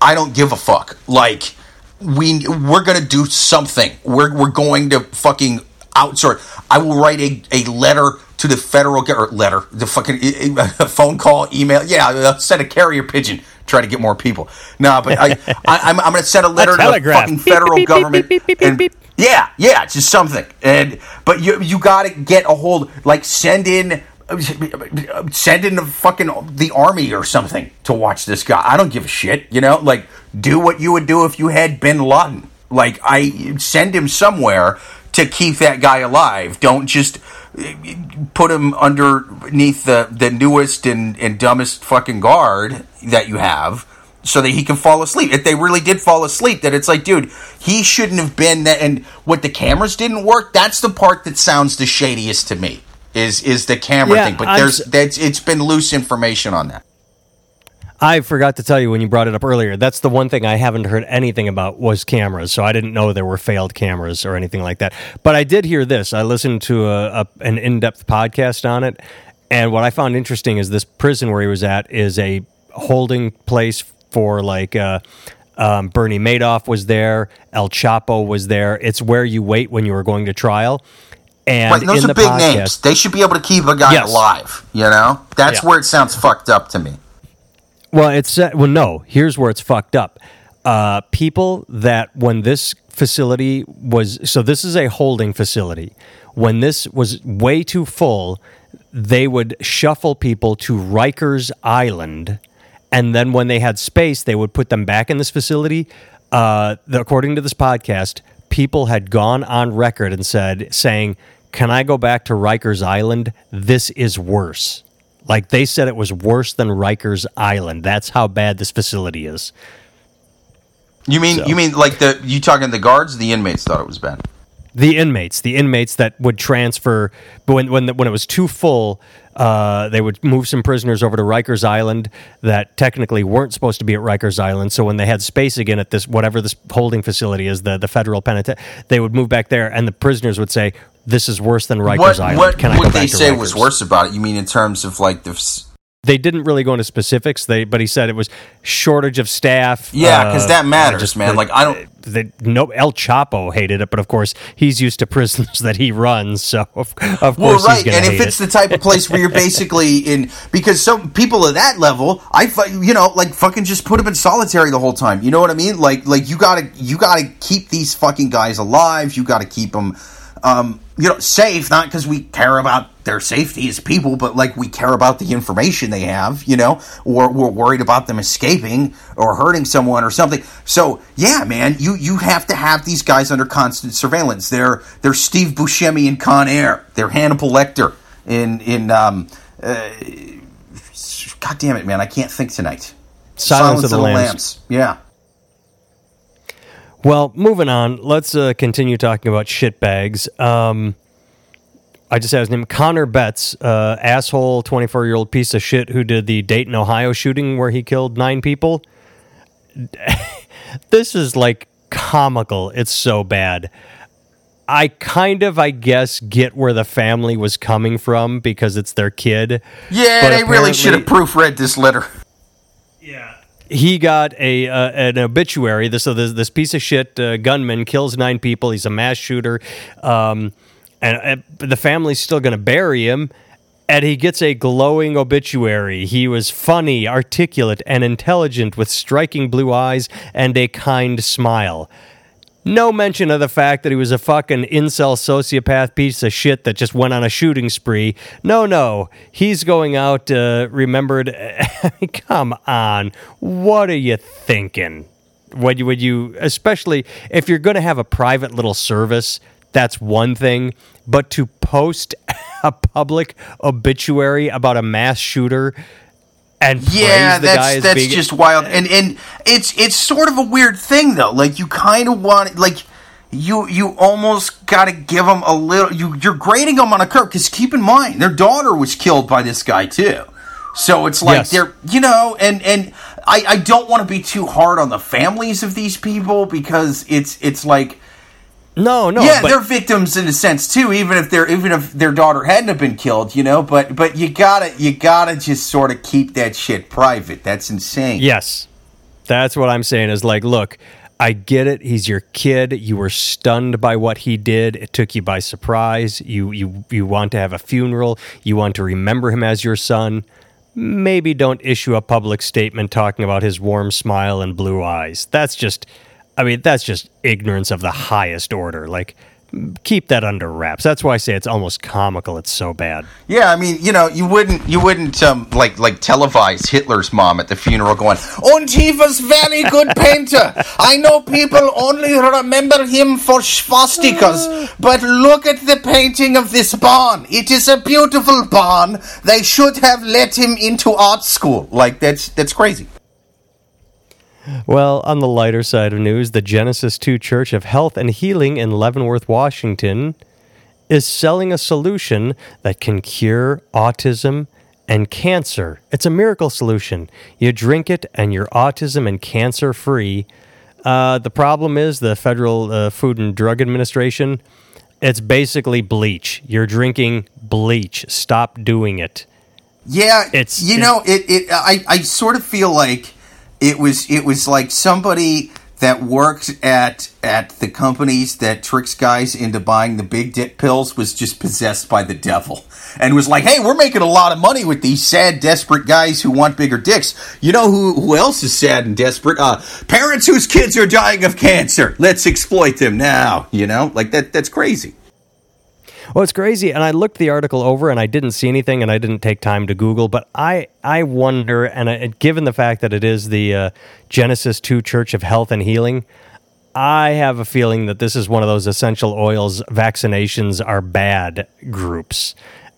I don't give a fuck. Like we we're gonna do something. We're we're going to fucking outsource. I will write a, a letter to the federal letter, the fucking phone call, email. Yeah, send a carrier pigeon. Try to get more people. No, but I, I I'm, I'm gonna send a letter to the fucking federal beep, government. beep, beep, beep, and- beep. yeah, yeah, it's just something. And but you you got to get a hold. Like send in. Send in the fucking the army or something to watch this guy. I don't give a shit, you know. Like, do what you would do if you had Bin Laden. Like, I send him somewhere to keep that guy alive. Don't just put him underneath the the newest and, and dumbest fucking guard that you have so that he can fall asleep. If they really did fall asleep, that it's like, dude, he shouldn't have been that. And what the cameras didn't work. That's the part that sounds the shadiest to me. Is is the camera Yeah, thing? But I'm there's that's it's been loose information on that. I forgot to tell you when you brought it up earlier. That's the one thing I haven't heard anything about was cameras. So I didn't know there were failed cameras or anything like that. But I did hear this. I listened to a, a, an in depth podcast on it, and what I found interesting is this prison where he was at is a holding place for like uh, um, Bernie Madoff was there, El Chapo was there. It's where you wait when you are going to trial. And Right, those are the big podcast, names. They should be able to keep a guy Yes. alive. You know, that's Yeah. where it sounds fucked up to me. Well, it's uh, well, no. Here's where it's fucked up. Uh, people that when this facility was so this is a holding facility. When this was way too full, they would shuffle people to Rikers Island, and then when they had space, they would put them back in this facility. Uh, according to this podcast, people had gone on record and said, saying, "Can I go back to Rikers Island? This is worse." Like they said it was worse than Rikers Island. That's how bad this facility is. You mean So- you mean like the you talking the guards? The inmates thought it was bad. The inmates, the inmates that would transfer, but when when when it was too full, uh, they would move some prisoners over to Rikers Island that technically weren't supposed to be at Rikers Island. So when they had space again at this whatever this holding facility is, the the federal penitentiary, they would move back there, and the prisoners would say, "This is worse than Rikers What Island." what Can I back they say was worse about it? You mean in terms of like the They didn't really go into specifics. They, but he said it was shortage of staff. Yeah, 'cause that uh, matters, just man. Like, I don't- no, El Chapo hated it, but of course he's used to prisons that he runs, so of, of Well, course right, he's going and if it's it. the type of place where you're basically in, because some people at that level, I, you know, like fucking just put them in solitary the whole time. You know what I mean? Like, like you gotta, you gotta keep these fucking guys alive. You gotta keep them, um, you know, safe. Not because we care about their safety as people, but like we care about the information they have. You know, or we're worried about them escaping or hurting someone or something. So yeah, man, you you have to have these guys under constant surveillance. They're they're Steve Buscemi in Con Air. They're Hannibal Lecter in in um, uh, God damn it, man, I can't think tonight. Silence, of the, Lambs. Yeah. Well, moving on, let's uh, continue talking about shitbags. Um, I just had his name, Connor Betts, uh, asshole, 24 year old piece of shit who did the Dayton, Ohio shooting where he killed nine people. this is like comical. It's so bad. I kind of, I guess, get where the family was coming from because it's their kid. Yeah, they really should have proofread this letter. He got a uh, an obituary. This so this, this piece of shit uh, gunman kills nine people. He's a mass shooter, um, and uh, the family's still going to bury him. And he gets a glowing obituary. He was funny, articulate, and intelligent with striking blue eyes and a kind smile. No mention of the fact that he was a fucking incel sociopath piece of shit that just went on a shooting spree. No, no. He's going out uh, remembered. Come on. What are you thinking? Would you, would you, especially if you're going to have a private little service, that's one thing. But to post a public obituary about a mass shooter and Yeah, praise the guy that's that's just wild. And and it's it's sort of a weird thing though. Like you kind of want like you you almost got to give them a little. You you're grading them on a curve because keep in mind their daughter was killed by this guy too. So it's like Yes. they're you know and and I I don't want to be too hard on the families of these people because it's it's like. No, no. yeah, but- they're victims in a sense too. Even if they're even if their daughter hadn't have been killed, you know. But but you gotta you gotta just sort of keep that shit private. That's insane. Yes. That's what I'm saying is like, look, I get it. He's your kid. You were stunned by what he did. It took you by surprise. You you you want to have a funeral. You want to remember him as your son. Maybe don't issue a public statement talking about his warm smile and blue eyes. That's just I mean, that's just ignorance of the highest order. Like keep that under wraps. That's why I say it's almost comical. It's so bad. Yeah, I mean, you know, you wouldn't you wouldn't um, like like televise Hitler's mom at the funeral going, "And he was very good painter. I know people only remember him for swastikas, but look at the painting of this barn. It is a beautiful barn. They should have let him into art school." Like that's that's crazy. Well, on the lighter side of news, the Genesis 2 Church of Health and Healing in Leavenworth, Washington, is selling a solution that can cure autism and cancer. It's a miracle solution. You drink it, and you're autism and cancer free. Uh, the problem is the Federal uh, Food and Drug Administration. It's basically bleach. You're drinking bleach. Stop doing it. Yeah, It's- you know it. It I I sort of feel like it was it was like somebody that worked at at the companies that tricks guys into buying the big dick pills was just possessed by the devil and was like, hey, we're making a lot of money with these sad, desperate guys who want bigger dicks. You know who who else is sad and desperate? Uh, parents whose kids are dying of cancer. Let's exploit them now. You know, like that. That's crazy. Well, it's crazy, and I looked the article over, and I didn't see anything, and I didn't take time to Google. But I, I wonder, and I, given the fact that it is the uh, Genesis Two Church of Health and Healing, I have a feeling that this is one of those essential oils vaccinations are bad groups.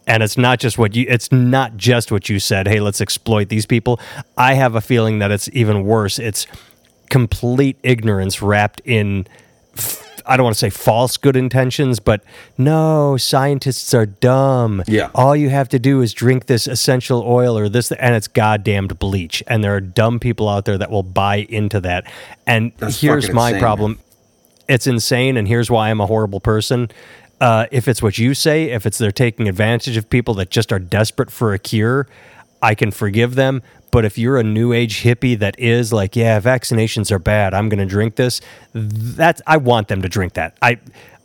And it's not just what you it's not just what you said, hey, let's exploit these people. I have a feeling that it's even worse. It's complete ignorance wrapped in I don't want to say false good intentions, but no, scientists are dumb. Yeah. All you have to do is drink this essential oil or this, and it's goddamned bleach. And there are dumb people out there that will buy into that. And That's here's my insane, problem it's insane, and here's why I'm a horrible person. Uh, if it's what you say, if it's they're taking advantage of people that just are desperate for a cure, I can forgive them. But if you're a new age hippie that is like, yeah, vaccinations are bad, I'm going to drink this. That's I want them to drink that. I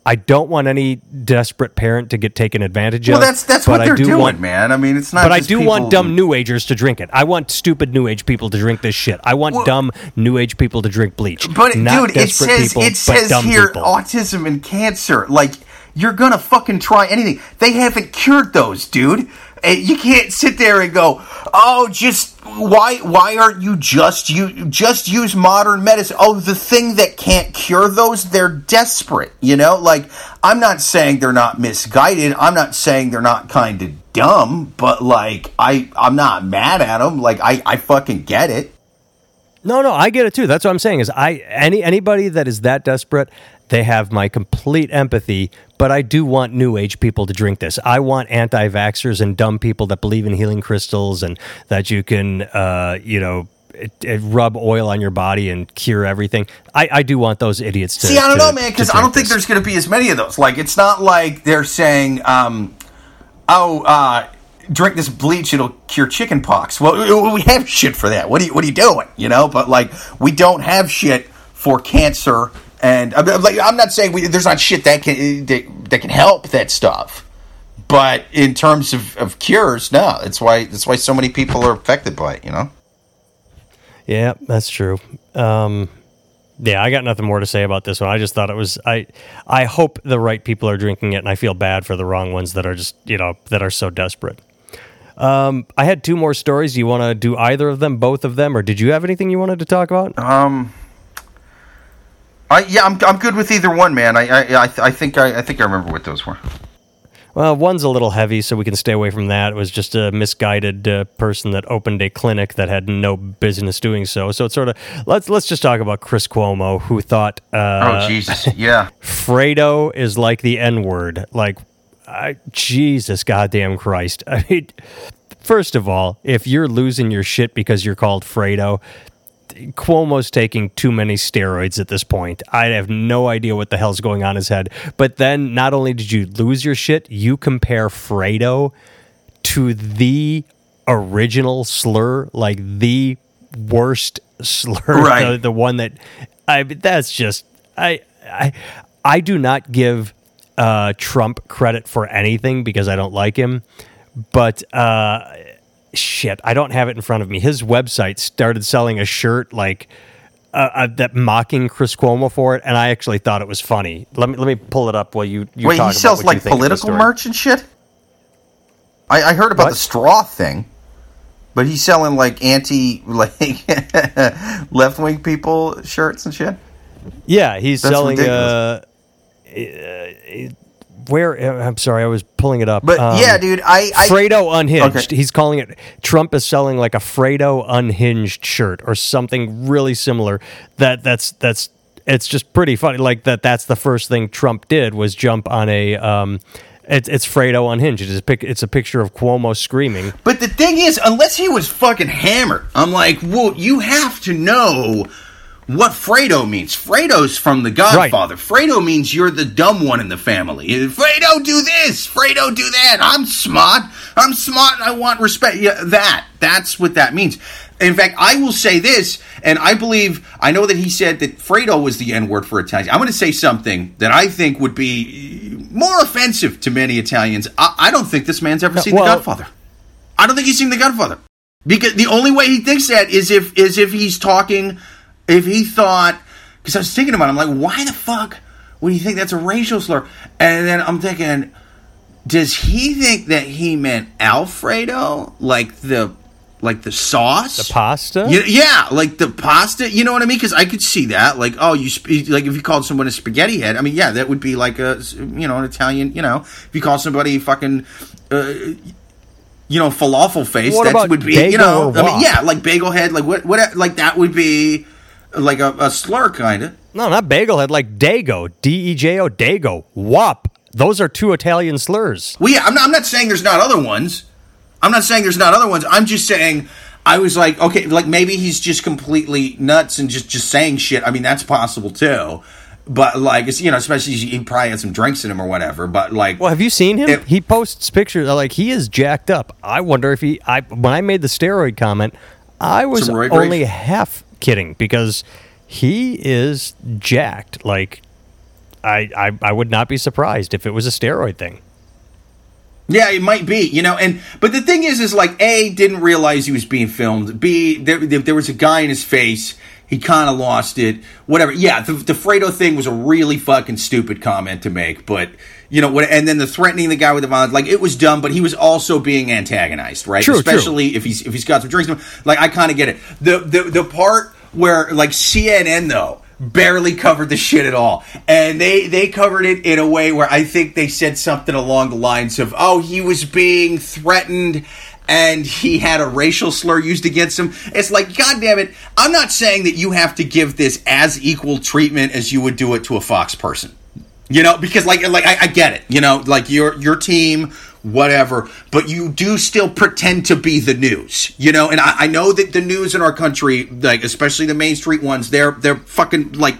I don't want any desperate parent to get taken advantage Well, of. that's that's what I they're do doing, want- man. I mean, it's not. but I do people want dumb new agers to drink it. I want stupid new age people to drink this shit. I want Well- dumb new age people to drink bleach. But not dude, it says people, it says here people. autism and cancer. Like you're gonna fucking try anything. They haven't cured those, dude. You can't sit there and go, "Oh, just why? Why aren't you just you just use modern medicine?" Oh, the thing that can't cure those, they're desperate. You know, like I'm not saying they're not misguided. I'm not saying they're not kind of dumb. But like I, I'm not mad at them. Like I, I fucking get it. No, no, I get it too. That's what I'm saying. Is I any anybody that is that desperate, they have my complete empathy. But I do want new age people to drink this. I want anti-vaxxers and dumb people that believe in healing crystals and that you can, uh, you know. It, it rub oil on your body and cure everything. I, I do want those idiots to. See, I don't to- know, man, because I don't think this. there's going to be as many of those. Like, it's not like they're saying, um, "Oh, uh, drink this bleach; it'll cure chicken pox." Well, we have shit for that. What are you What are you doing? You know, but like, we don't have shit for cancer. And I'm like, I'm not saying we, there's not shit that can that, that can help that stuff. But in terms of, of cures, no. That's why that's why so many people are affected by it. You know. Yeah, that's true. Um, yeah, I got nothing more to say about this one. I just thought it was. I I hope the right people are drinking it, and I feel bad for the wrong ones that are just you know that are so desperate. Um, I had two more stories. Do you want to do either of them, both of them, or did you have anything you wanted to talk about? Um, I yeah, I'm, I'm good with either one, man. I I, I, I think I, I think I remember what those were. Well, one's a little heavy, so we can stay away from that. It was just a misguided uh, person that opened a clinic that had no business doing so. So it's sort of let's let's just talk about Chris Cuomo, who thought uh, Oh Jesus, yeah. Fredo is like the N word. Like, I, Jesus goddamn Christ. I mean, first of all, if you're losing your shit because you're called Fredo, Cuomo's taking too many steroids at this point. I have no idea what the hell's going on in his head. But then not only did you lose your shit, you compare Fredo to the original slur, like the worst slur, Right. the, the one that I that's just I I I do not give uh, Trump credit for anything because I don't like him, but uh, shit, I don't have it in front of me. His website started selling a shirt like. Uh, uh, that mocking Chris Cuomo for it, and I actually thought it was funny. Let me let me pull it up while you, you Wait, he sells like think of the political merch and shit. I, I heard about What? the straw thing, but he's selling like anti like left wing people shirts and shit. Yeah, he's That's selling. Uh, uh, where uh, I'm sorry, I was pulling it up. But Um, yeah, dude, I, I Fredo unhinged. Okay. He's calling it. Trump is selling like a Fredo unhinged shirt or something really similar. That that's that's. It's just pretty funny. Like that. That's the first thing Trump did was jump on a. Um, it's it's Fredo unhinged. It's a pic, It's a picture of Cuomo screaming. But the thing is, unless he was fucking hammered, I'm like, well, you have to know what Fredo means. Fredo's from The Godfather. Right. Fredo means you're the dumb one in the family. Fredo, do this. Fredo, do that. I'm smart. I'm smart and I want respect. Yeah, that. That's what that means. In fact, I will say this, and I believe, I know that he said that Fredo was the N word for Italians. I'm going to say something that I think would be more offensive to many Italians. I, I don't think this man's ever seen well, The Godfather. I don't think he's seen The Godfather. Because the only way he thinks that is if is if he's talking if he thought, because I was thinking about, it, I'm like, why the fuck would he think that's a racial slur? And then I'm thinking, does he think that he meant Alfredo, like the like the sauce, the pasta? Yeah, yeah, like the pasta. You know what I mean? Because I could see that. Like, oh, you sp- like if you called someone a spaghetti head. I mean, yeah, that would be like a you know an Italian. You know, if you call somebody fucking. Uh, you know, falafel face. What that would be, you know, I mean, yeah, like bagel head, like what, what, like that would be like a, a slur, kind of. No, not bagel head, like Dago, D E J O, Dago, Wop. Those are two Italian slurs. Well, yeah, I'm not, I'm not saying there's not other ones. I'm not saying there's not other ones. I'm just saying I was like, okay, like maybe he's just completely nuts and just just saying shit. I mean, that's possible too. But like, it's, you know, especially he probably had some drinks in him or whatever. But like, well, have you seen him? he posts pictures like he is jacked up. I wonder if he. I when I made the steroid comment, I was only half kidding because he is jacked. Like, I, I, I would not be surprised if it was a steroid thing. Yeah, it might be, you know, and but the thing is, is like A didn't realize he was being filmed. B there, there was a guy in his face. He kind of lost it. Whatever. Yeah, the, the Fredo thing was a really fucking stupid comment to make, but you know what? And then the threatening the guy with the violence, like it was dumb, but he was also being antagonized, right? True, Especially true. if he's if he's got some drinks. Like I kind of get it. The the the part where like CNN though barely covered the shit at all. And they they covered it in a way where I think they said something along the lines of, "Oh, he was being threatened and he had a racial slur used against him." It's like, god damn it, I'm not saying that you have to give this as equal treatment as you would do it to a Fox person. You know, because like like I, I get it. You know, like your your team whatever, but you do still pretend to be the news, you know. And I, I, know that the news in our country, like especially the Main Street ones, they're they're fucking like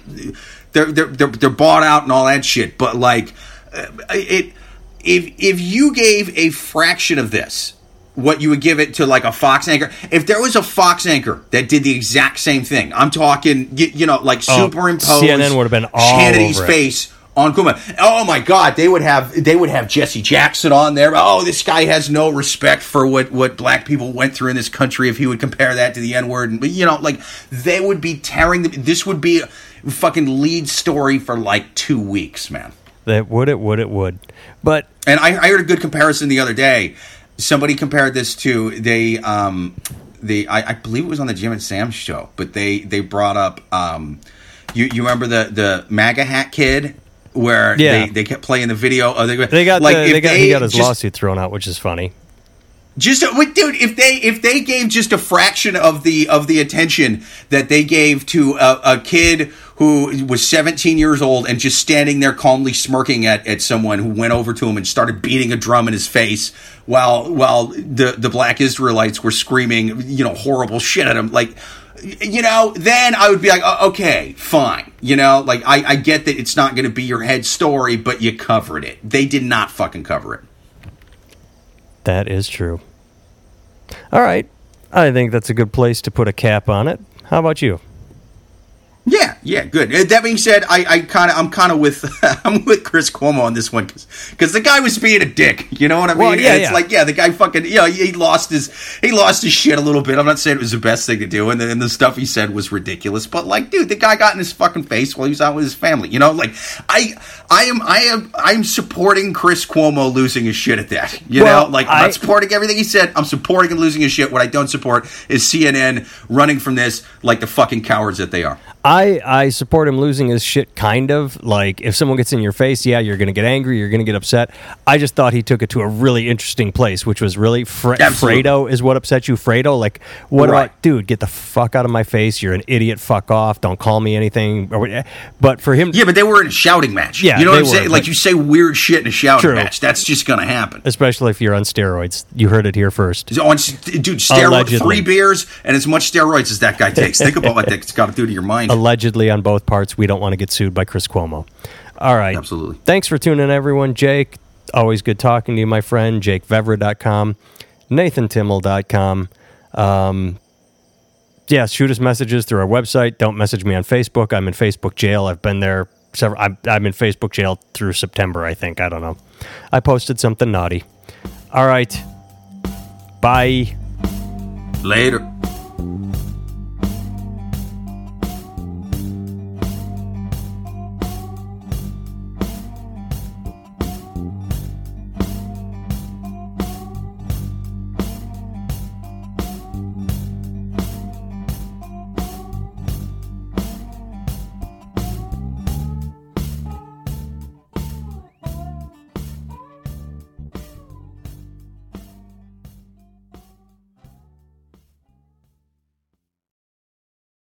they're they're they're, they're bought out and all that shit. But like uh, it, if if you gave a fraction of this. What you would give it to like a Fox anchor? If there was a Fox anchor that did the exact same thing, I'm talking, you, you know, like oh, superimposed CNN would have been all Hannity's face on Cuomo. Oh my God, they would have they would have Jesse Jackson on there. Oh, this guy has no respect for what what black people went through in this country. If he would compare that to the N word, and you know, like they would be tearing. The, this would be a fucking lead story for like two weeks, man. That would it would it would, but and I, I heard a good comparison the other day. Somebody compared this to they um the I, I believe it was on the Jim and Sam show, but they they brought up um you you remember the the MAGA hat kid where yeah. they, they kept playing the video. Oh, they, they got like the, they got, they he got his just, lawsuit thrown out, which is funny. Just dude, if they if they gave just a fraction of the of the attention that they gave to a, a kid who was 17 years old and just standing there calmly smirking at, at someone who went over to him and started beating a drum in his face while while the the black Israelites were screaming you know horrible shit at him like you know, then I would be like, okay, fine. You know, like I, I get that it's not going to be your head story, but you covered it. They did not fucking cover it. That is true. All right. I think that's a good place to put a cap on it. How about you? Yeah, good. Uh, that being said, I, I kind of, I'm kind of with, I'm with Chris Cuomo on this one because the guy was being a dick. You know what I mean? Well, yeah, it's yeah. like, yeah, the guy fucking, you know, he, lost his, he lost his shit a little bit. I'm not saying it was the best thing to do, and the, and the stuff he said was ridiculous. But like, dude, the guy got in his fucking face while he was out with his family. You know, like, I, I am, I am, I'm supporting Chris Cuomo losing his shit at that. You well, know, like, I'm I, not supporting everything he said. I'm supporting him losing his shit. What I don't support is CNN running from this like the fucking cowards that they are. I I support him losing his shit, kind of. Like, if someone gets in your face, yeah, you're going to get angry, you're going to get upset. I just thought he took it to a really interesting place, which was really Fre- Absolutely. Fredo is what upset you. Fredo, like, what Right. about, dude, get the fuck out of my face. You're an idiot. Fuck off. Don't call me anything. Eh. But for him, Yeah, but they were in a shouting match. Yeah, you know what I'm were, saying? Like you say weird shit in a shouting True. match. That's just gonna happen. especially if you're on steroids, you heard it here first. On, dude, steroid, Allegedly. three beers and as much steroids as that guy takes. Think about what that's got to do to your mind. Allegedly on both parts. We don't want to get sued by Chris Cuomo. All right. Absolutely. Thanks for tuning in, everyone. Jake, always good talking to you, my friend. JakeVevra.com, NathanTimmel.com. Um, yeah, shoot us messages through our website. Don't message me on Facebook. I'm in Facebook jail. I've been there several. I'm, I'm in Facebook jail through September, I think. I don't know. I posted something naughty. All right. Bye. Later.